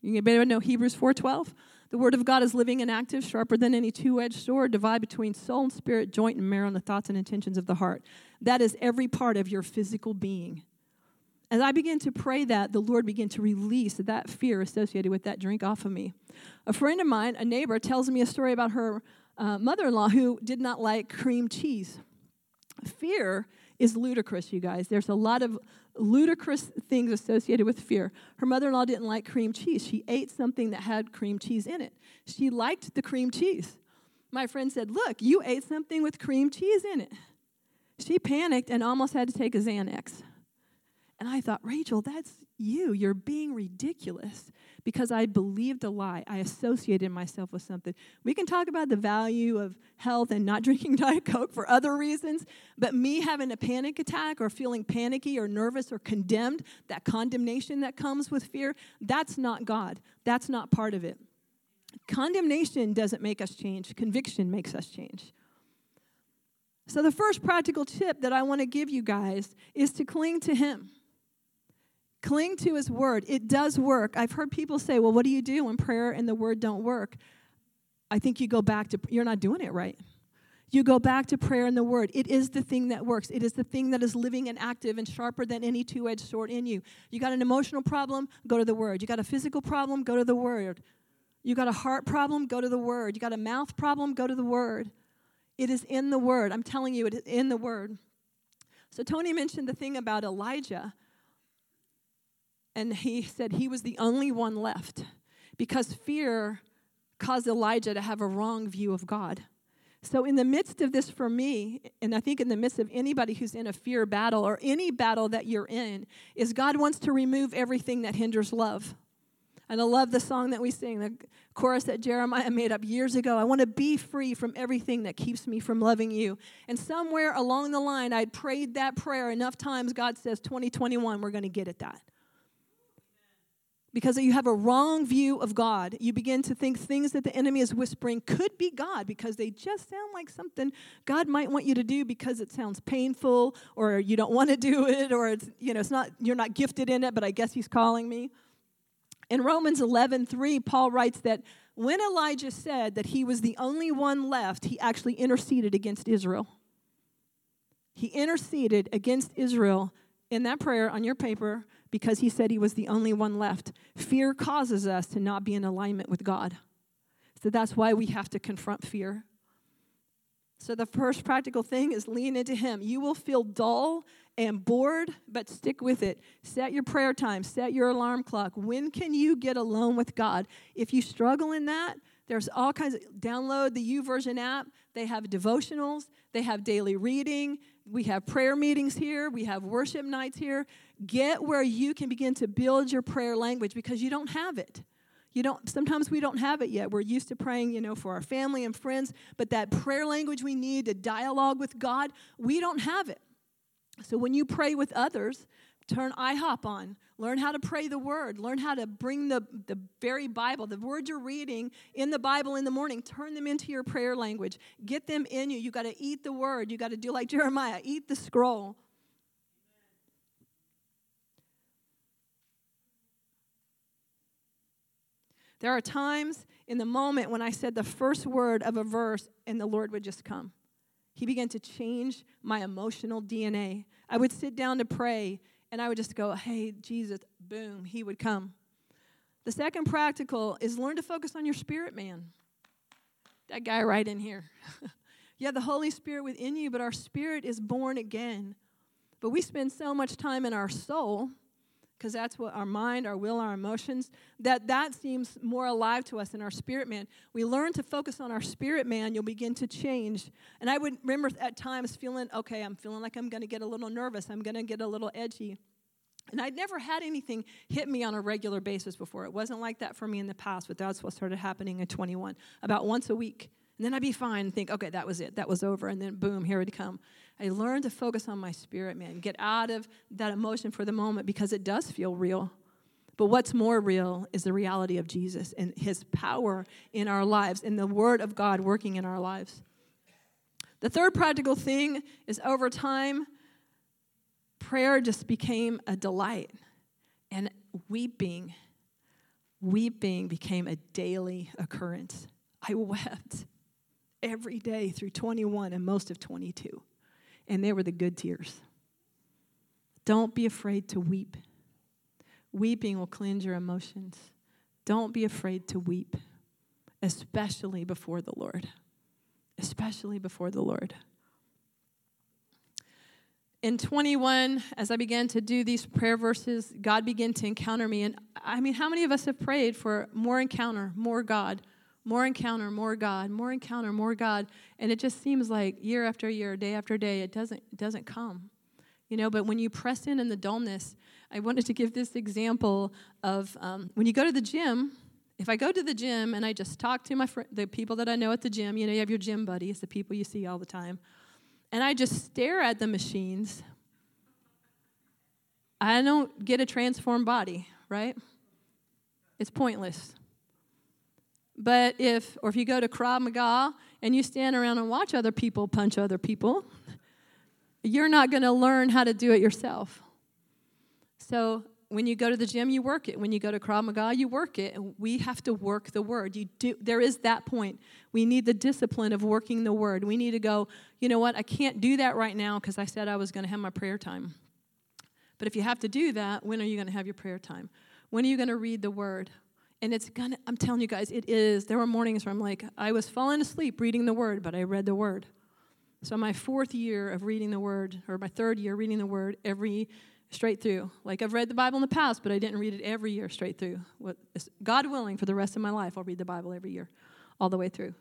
You better know Hebrews 4:12. The word of God is living and active, sharper than any two-edged sword, divide between soul and spirit, joint and marrow, and the thoughts and intentions of the heart. That is every part of your physical being. As I began to pray that, the Lord began to release that fear associated with that drink off of me. A friend of mine, a neighbor, tells me a story about her uh, mother in law who did not like cream cheese. Fear is ludicrous, you guys. There's a lot of ludicrous things associated with fear. Her mother in law didn't like cream cheese. She ate something that had cream cheese in it. She liked the cream cheese. My friend said, Look, you ate something with cream cheese in it. She panicked and almost had to take a Xanax. And I thought, Rachel, that's you. You're being ridiculous because I believed a lie. I associated myself with something. We can talk about the value of health and not drinking Diet Coke for other reasons, but me having a panic attack or feeling panicky or nervous or condemned, that condemnation that comes with fear, that's not God. That's not part of it. Condemnation doesn't make us change, conviction makes us change. So, the first practical tip that I want to give you guys is to cling to Him. Cling to his word. It does work. I've heard people say, well, what do you do when prayer and the word don't work? I think you go back to, you're not doing it right. You go back to prayer and the word. It is the thing that works. It is the thing that is living and active and sharper than any two edged sword in you. You got an emotional problem, go to the word. You got a physical problem, go to the word. You got a heart problem, go to the word. You got a mouth problem, go to the word. It is in the word. I'm telling you, it is in the word. So Tony mentioned the thing about Elijah. And he said he was the only one left because fear caused Elijah to have a wrong view of God. So, in the midst of this, for me, and I think in the midst of anybody who's in a fear battle or any battle that you're in, is God wants to remove everything that hinders love. And I love the song that we sing, the chorus that Jeremiah made up years ago. I want to be free from everything that keeps me from loving you. And somewhere along the line, I'd prayed that prayer enough times, God says, 2021, we're going to get at that because you have a wrong view of God. You begin to think things that the enemy is whispering could be God because they just sound like something God might want you to do because it sounds painful or you don't want to do it or it's you know it's not you're not gifted in it but I guess he's calling me. In Romans 11:3 Paul writes that when Elijah said that he was the only one left, he actually interceded against Israel. He interceded against Israel in that prayer on your paper because he said he was the only one left. Fear causes us to not be in alignment with God. So that's why we have to confront fear. So the first practical thing is lean into him. You will feel dull and bored, but stick with it. Set your prayer time, set your alarm clock. When can you get alone with God? If you struggle in that, there's all kinds of download the YouVersion app. They have devotionals, they have daily reading, we have prayer meetings here, we have worship nights here. Get where you can begin to build your prayer language because you don't have it. You don't sometimes we don't have it yet. We're used to praying, you know, for our family and friends, but that prayer language we need to dialogue with God, we don't have it. So when you pray with others, turn IHOP on. Learn how to pray the word. Learn how to bring the, the very Bible, the words you're reading in the Bible in the morning, turn them into your prayer language. Get them in you. You got to eat the word. You got to do like Jeremiah, eat the scroll. There are times in the moment when I said the first word of a verse and the Lord would just come. He began to change my emotional DNA. I would sit down to pray and I would just go, hey, Jesus, boom, he would come. The second practical is learn to focus on your spirit man. That guy right in here. you have the Holy Spirit within you, but our spirit is born again. But we spend so much time in our soul because that's what our mind, our will, our emotions, that that seems more alive to us than our spirit man. We learn to focus on our spirit man, you'll begin to change. And I would remember at times feeling, okay, I'm feeling like I'm going to get a little nervous. I'm going to get a little edgy. And I'd never had anything hit me on a regular basis before. It wasn't like that for me in the past, but that's what started happening at 21, about once a week. And then I'd be fine and think, okay, that was it. That was over. And then boom, here it come. I learned to focus on my spirit, man. Get out of that emotion for the moment because it does feel real. But what's more real is the reality of Jesus and his power in our lives and the word of God working in our lives. The third practical thing is over time, prayer just became a delight. And weeping, weeping became a daily occurrence. I wept every day through 21 and most of 22. And they were the good tears. Don't be afraid to weep. Weeping will cleanse your emotions. Don't be afraid to weep, especially before the Lord. Especially before the Lord. In 21, as I began to do these prayer verses, God began to encounter me. And I mean, how many of us have prayed for more encounter, more God, more encounter, more God, more encounter, more God. And it just seems like year after year, day after day, it doesn't, it doesn't come. You know, but when you press in in the dullness, I wanted to give this example of um, when you go to the gym. If I go to the gym and I just talk to my fr- the people that I know at the gym, you know, you have your gym buddies, the people you see all the time, and I just stare at the machines, I don't get a transformed body, right? It's pointless. But if, or if you go to Krav Maga and you stand around and watch other people punch other people, you're not going to learn how to do it yourself. So when you go to the gym, you work it. When you go to Krav Maga, you work it. And we have to work the word. You do, there is that point. We need the discipline of working the word. We need to go, you know what, I can't do that right now because I said I was going to have my prayer time. But if you have to do that, when are you going to have your prayer time? When are you going to read the word? And it's gonna, I'm telling you guys, it is. There were mornings where I'm like, I was falling asleep reading the word, but I read the word. So my fourth year of reading the word, or my third year reading the word every straight through. Like I've read the Bible in the past, but I didn't read it every year straight through. What, God willing, for the rest of my life, I'll read the Bible every year, all the way through.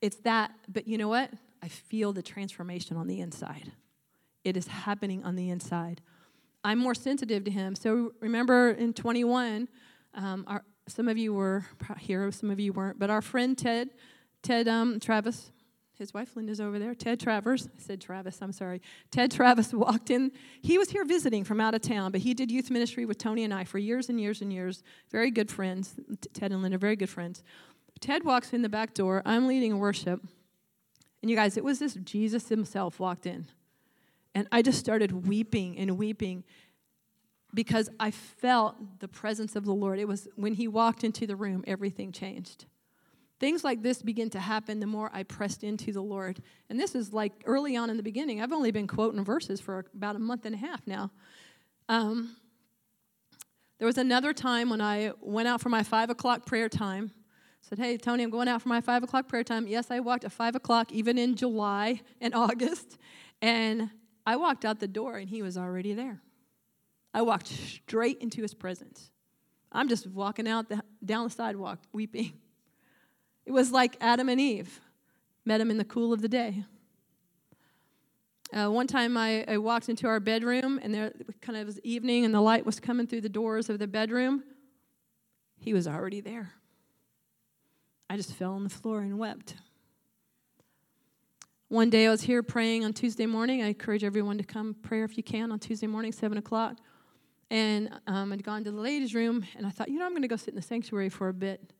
It's that, but you know what? I feel the transformation on the inside. It is happening on the inside. I'm more sensitive to Him. So remember in 21, um, our, some of you were here, some of you weren't, but our friend Ted, Ted um, Travis, his wife Linda's over there. Ted Travers, I said Travis, I'm sorry. Ted Travis walked in. He was here visiting from out of town, but he did youth ministry with Tony and I for years and years and years. Very good friends. Ted and Linda, very good friends. Ted walks in the back door. I'm leading worship. And you guys, it was this Jesus himself walked in. And I just started weeping and weeping because I felt the presence of the Lord. It was when He walked into the room, everything changed. Things like this begin to happen the more I pressed into the Lord. And this is like early on in the beginning. I've only been quoting verses for about a month and a half now. Um, there was another time when I went out for my five o'clock prayer time. Said, Hey, Tony, I'm going out for my five o'clock prayer time. Yes, I walked at five o'clock, even in July and August. And I walked out the door, and he was already there. I walked straight into his presence. I'm just walking out the, down the sidewalk weeping. It was like Adam and Eve met him in the cool of the day. Uh, one time I, I, walked into our bedroom, and there kind of was evening, and the light was coming through the doors of the bedroom. He was already there. I just fell on the floor and wept. One day I was here praying on Tuesday morning. I encourage everyone to come pray if you can on Tuesday morning, 7 o'clock. And um, I'd gone to the ladies' room, and I thought, you know, I'm going to go sit in the sanctuary for a bit.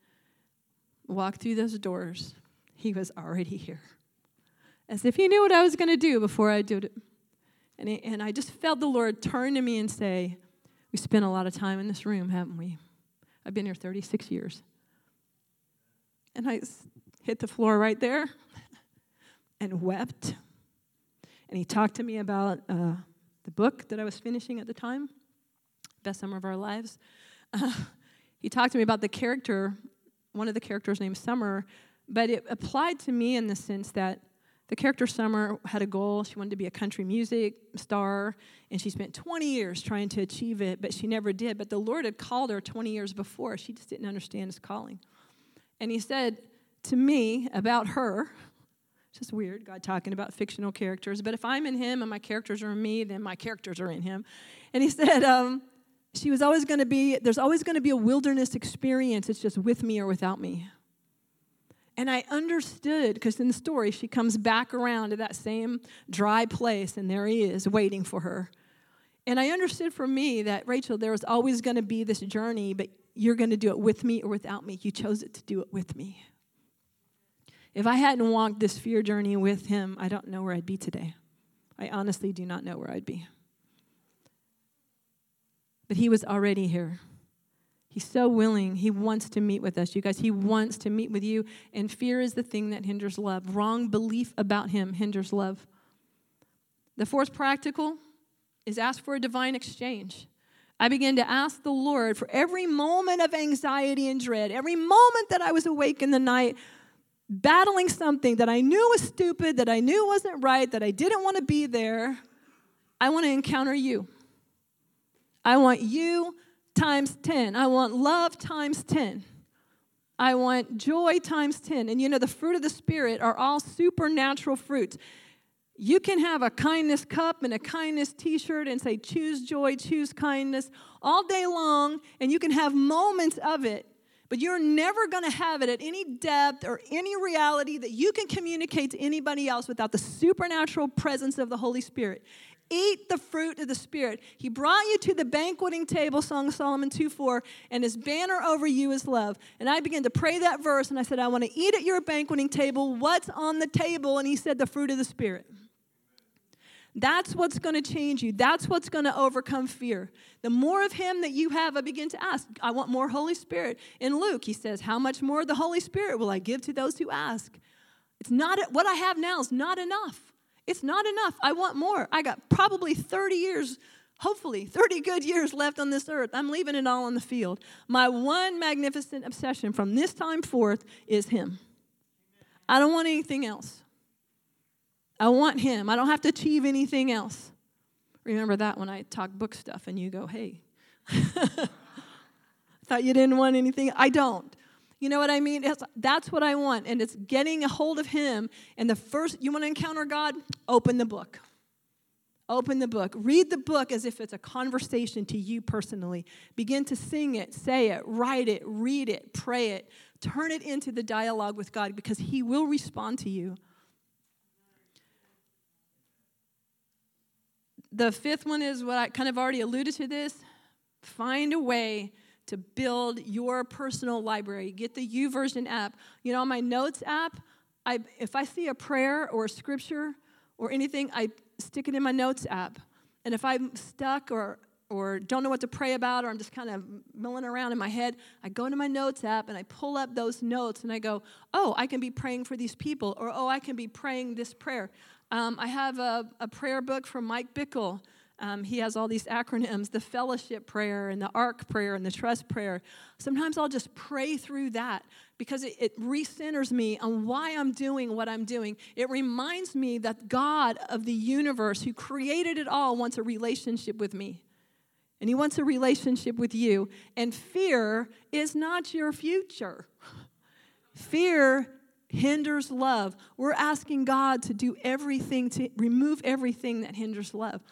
Walk through those doors. He was already here. As if he knew what I was going to do before I did it. And, he, and I just felt the Lord turn to me and say, We spent a lot of time in this room, haven't we? I've been here 36 years. And I hit the floor right there and wept. And he talked to me about uh, the book that I was finishing at the time best summer of our lives. Uh, he talked to me about the character, one of the characters named Summer, but it applied to me in the sense that The character Summer had a goal. She wanted to be a country music star, and she spent 20 years trying to achieve it, but she never did. But the Lord had called her 20 years before. She just didn't understand his calling. And he said to me about her, it's just weird, God talking about fictional characters, but if I'm in him and my characters are in me, then my characters are in him. And he said, um, she was always going to be, there's always going to be a wilderness experience. It's just with me or without me. And I understood because in the story, she comes back around to that same dry place, and there he is waiting for her. And I understood for me that, Rachel, there was always going to be this journey, but you're going to do it with me or without me. You chose it to do it with me. If I hadn't walked this fear journey with him, I don't know where I'd be today. I honestly do not know where I'd be. But he was already here. He's so willing. He wants to meet with us, you guys. He wants to meet with you. And fear is the thing that hinders love. Wrong belief about him hinders love. The fourth practical is ask for a divine exchange. I began to ask the Lord for every moment of anxiety and dread, every moment that I was awake in the night, battling something that I knew was stupid, that I knew wasn't right, that I didn't want to be there. I want to encounter you. I want you times 10. I want love times 10. I want joy times 10. And you know, the fruit of the Spirit are all supernatural fruits. You can have a kindness cup and a kindness t shirt and say, choose joy, choose kindness all day long, and you can have moments of it, but you're never going to have it at any depth or any reality that you can communicate to anybody else without the supernatural presence of the Holy Spirit. Eat the fruit of the Spirit. He brought you to the banqueting table, Song of Solomon 2 4, and his banner over you is love. And I began to pray that verse, and I said, I want to eat at your banqueting table. What's on the table? And he said, The fruit of the Spirit. That's what's going to change you. That's what's going to overcome fear. The more of Him that you have, I begin to ask, I want more Holy Spirit. In Luke, He says, How much more of the Holy Spirit will I give to those who ask? It's not, what I have now is not enough. It's not enough. I want more. I got probably 30 years, hopefully 30 good years left on this earth. I'm leaving it all on the field. My one magnificent obsession from this time forth is Him. I don't want anything else. I want Him. I don't have to achieve anything else. Remember that when I talk book stuff and you go, hey, thought you didn't want anything. I don't. You know what I mean? It's, that's what I want. And it's getting a hold of Him. And the first, you want to encounter God? Open the book. Open the book. Read the book as if it's a conversation to you personally. Begin to sing it, say it, write it, read it, pray it. Turn it into the dialogue with God because He will respond to you. The fifth one is what I kind of already alluded to this. Find a way to build your personal library. Get the YouVersion app. You know, on my notes app, I, if I see a prayer or a scripture or anything, I stick it in my notes app. And if I'm stuck or or don't know what to pray about, or I'm just kind of milling around in my head, I go into my notes app and I pull up those notes and I go, oh, I can be praying for these people, or oh, I can be praying this prayer. Um, I have a, a prayer book from Mike Bickle um, he has all these acronyms the fellowship prayer and the ark prayer and the trust prayer. Sometimes I'll just pray through that because it, it recenters me on why I'm doing what I'm doing. It reminds me that God of the universe, who created it all, wants a relationship with me. And He wants a relationship with you. And fear is not your future. Fear hinders love. We're asking God to do everything to remove everything that hinders love.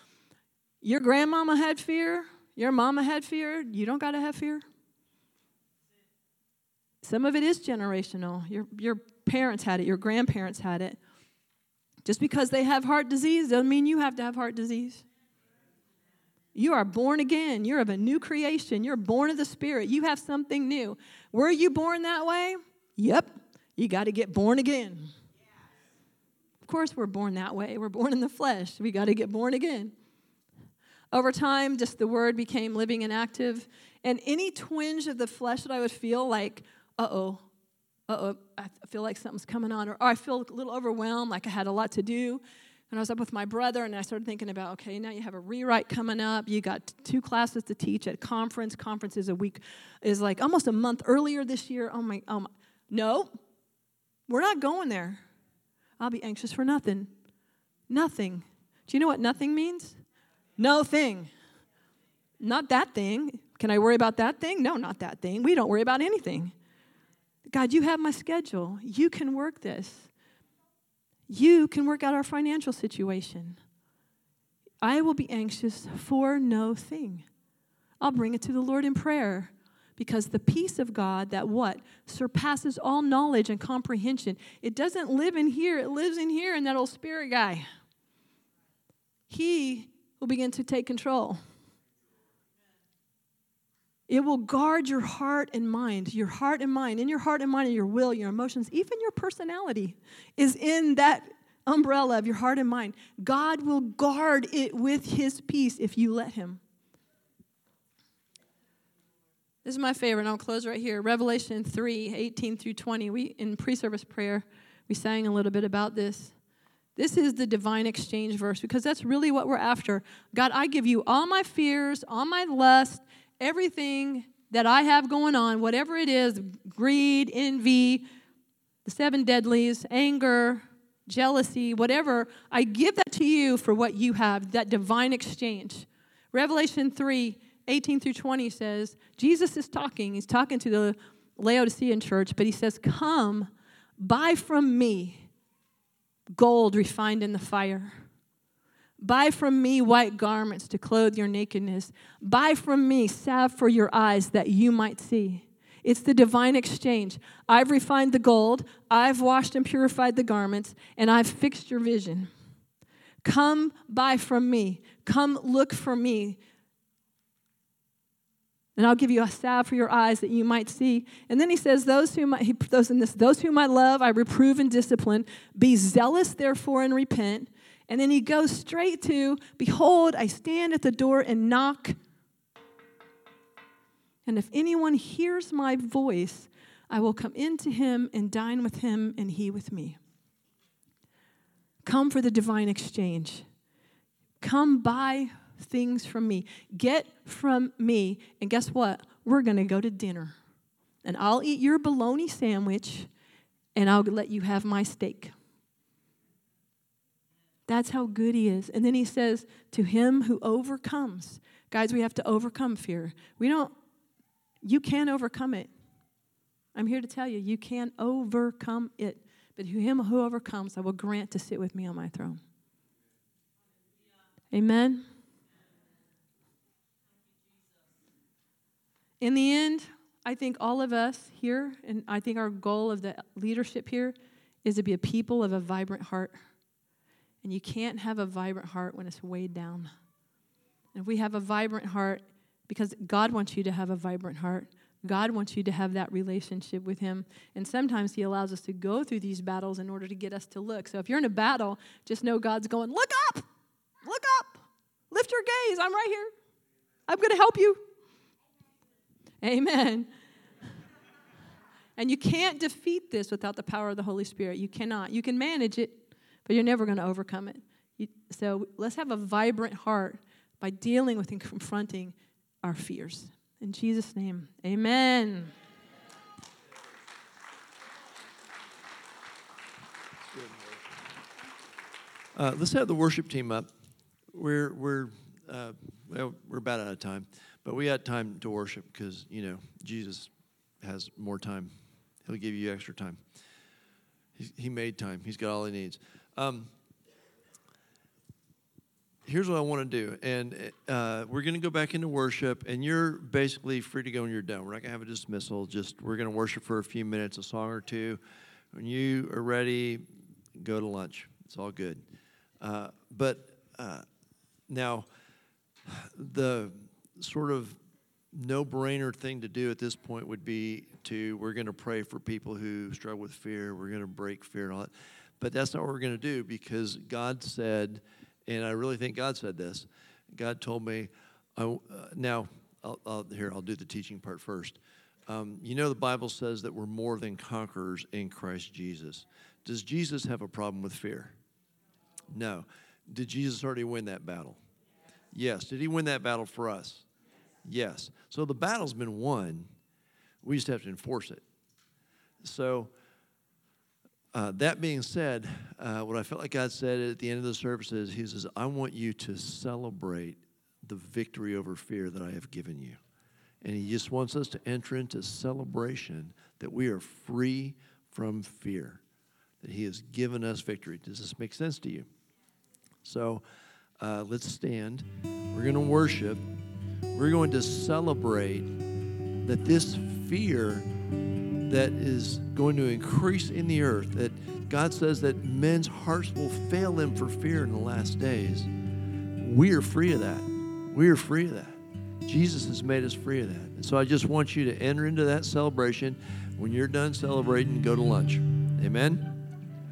Your grandmama had fear. Your mama had fear. You don't got to have fear. Some of it is generational. Your, your parents had it, your grandparents had it. Just because they have heart disease doesn't mean you have to have heart disease. You are born again. You're of a new creation. You're born of the Spirit. You have something new. Were you born that way? Yep. You got to get born again. Of course, we're born that way. We're born in the flesh. We got to get born again. Over time, just the word became living and active. And any twinge of the flesh that I would feel like, uh oh, uh oh, I feel like something's coming on, or, or I feel a little overwhelmed, like I had a lot to do. And I was up with my brother, and I started thinking about, okay, now you have a rewrite coming up. You got two classes to teach at conference. Conference is a week, is like almost a month earlier this year. Oh my, oh my. No, we're not going there. I'll be anxious for nothing. Nothing. Do you know what nothing means? No thing. Not that thing. Can I worry about that thing? No, not that thing. We don't worry about anything. God, you have my schedule. You can work this. You can work out our financial situation. I will be anxious for no thing. I'll bring it to the Lord in prayer because the peace of God that what surpasses all knowledge and comprehension it doesn't live in here it lives in here in that old spirit guy he will begin to take control it will guard your heart and mind your heart and mind in your heart and mind and your will your emotions even your personality is in that umbrella of your heart and mind god will guard it with his peace if you let him this is my favorite, and I'll close right here. Revelation 3 18 through 20. We, in pre service prayer, we sang a little bit about this. This is the divine exchange verse because that's really what we're after. God, I give you all my fears, all my lust, everything that I have going on, whatever it is greed, envy, the seven deadlies, anger, jealousy, whatever I give that to you for what you have, that divine exchange. Revelation 3 18 through 20 says, Jesus is talking. He's talking to the Laodicean church, but he says, Come, buy from me gold refined in the fire. Buy from me white garments to clothe your nakedness. Buy from me salve for your eyes that you might see. It's the divine exchange. I've refined the gold, I've washed and purified the garments, and I've fixed your vision. Come buy from me. Come look for me. And I'll give you a salve for your eyes that you might see. And then he says, Those whom I, he, those in this, those whom I love, I reprove and discipline. Be zealous, therefore, and repent. And then he goes straight to, Behold, I stand at the door and knock. And if anyone hears my voice, I will come into him and dine with him, and he with me. Come for the divine exchange. Come buy things from me. Get from me. And guess what? We're going to go to dinner. And I'll eat your bologna sandwich and I'll let you have my steak. That's how good he is. And then he says, To him who overcomes. Guys, we have to overcome fear. We don't, you can overcome it. I'm here to tell you, you can overcome it. But to him who overcomes, I will grant to sit with me on my throne. Amen. In the end, I think all of us here, and I think our goal of the leadership here is to be a people of a vibrant heart. And you can't have a vibrant heart when it's weighed down. And if we have a vibrant heart, because God wants you to have a vibrant heart, God wants you to have that relationship with Him. And sometimes He allows us to go through these battles in order to get us to look. So if you're in a battle, just know God's going, Look up! Look up! Lift your gaze. I'm right here. I'm going to help you. Amen. And you can't defeat this without the power of the Holy Spirit. You cannot. You can manage it, but you're never going to overcome it. You, so let's have a vibrant heart by dealing with and confronting our fears. In Jesus' name, amen. Uh, let's have the worship team up. We're we're uh, well, we're about out of time. But we had time to worship because, you know, Jesus has more time. He'll give you extra time. He, he made time, He's got all He needs. Um, here's what I want to do. And uh, we're going to go back into worship, and you're basically free to go when you're done. We're not going to have a dismissal. Just we're going to worship for a few minutes, a song or two. When you are ready, go to lunch. It's all good. Uh, but uh, now, the sort of no brainer thing to do at this point would be to we're going to pray for people who struggle with fear. We're going to break fear and all that. But that's not what we're going to do because God said, and I really think God said this. God told me, I, uh, now, I'll, I'll, here, I'll do the teaching part first. Um, you know, the Bible says that we're more than conquerors in Christ Jesus. Does Jesus have a problem with fear? No. Did Jesus already win that battle? Yes. Did he win that battle for us? Yes. So the battle's been won. We just have to enforce it. So, uh, that being said, uh, what I felt like God said at the end of the service is, He says, I want you to celebrate the victory over fear that I have given you. And He just wants us to enter into celebration that we are free from fear, that He has given us victory. Does this make sense to you? So uh, let's stand. We're going to worship. We're going to celebrate that this fear that is going to increase in the earth, that God says that men's hearts will fail them for fear in the last days. We are free of that. We are free of that. Jesus has made us free of that. And so I just want you to enter into that celebration. When you're done celebrating, go to lunch. Amen.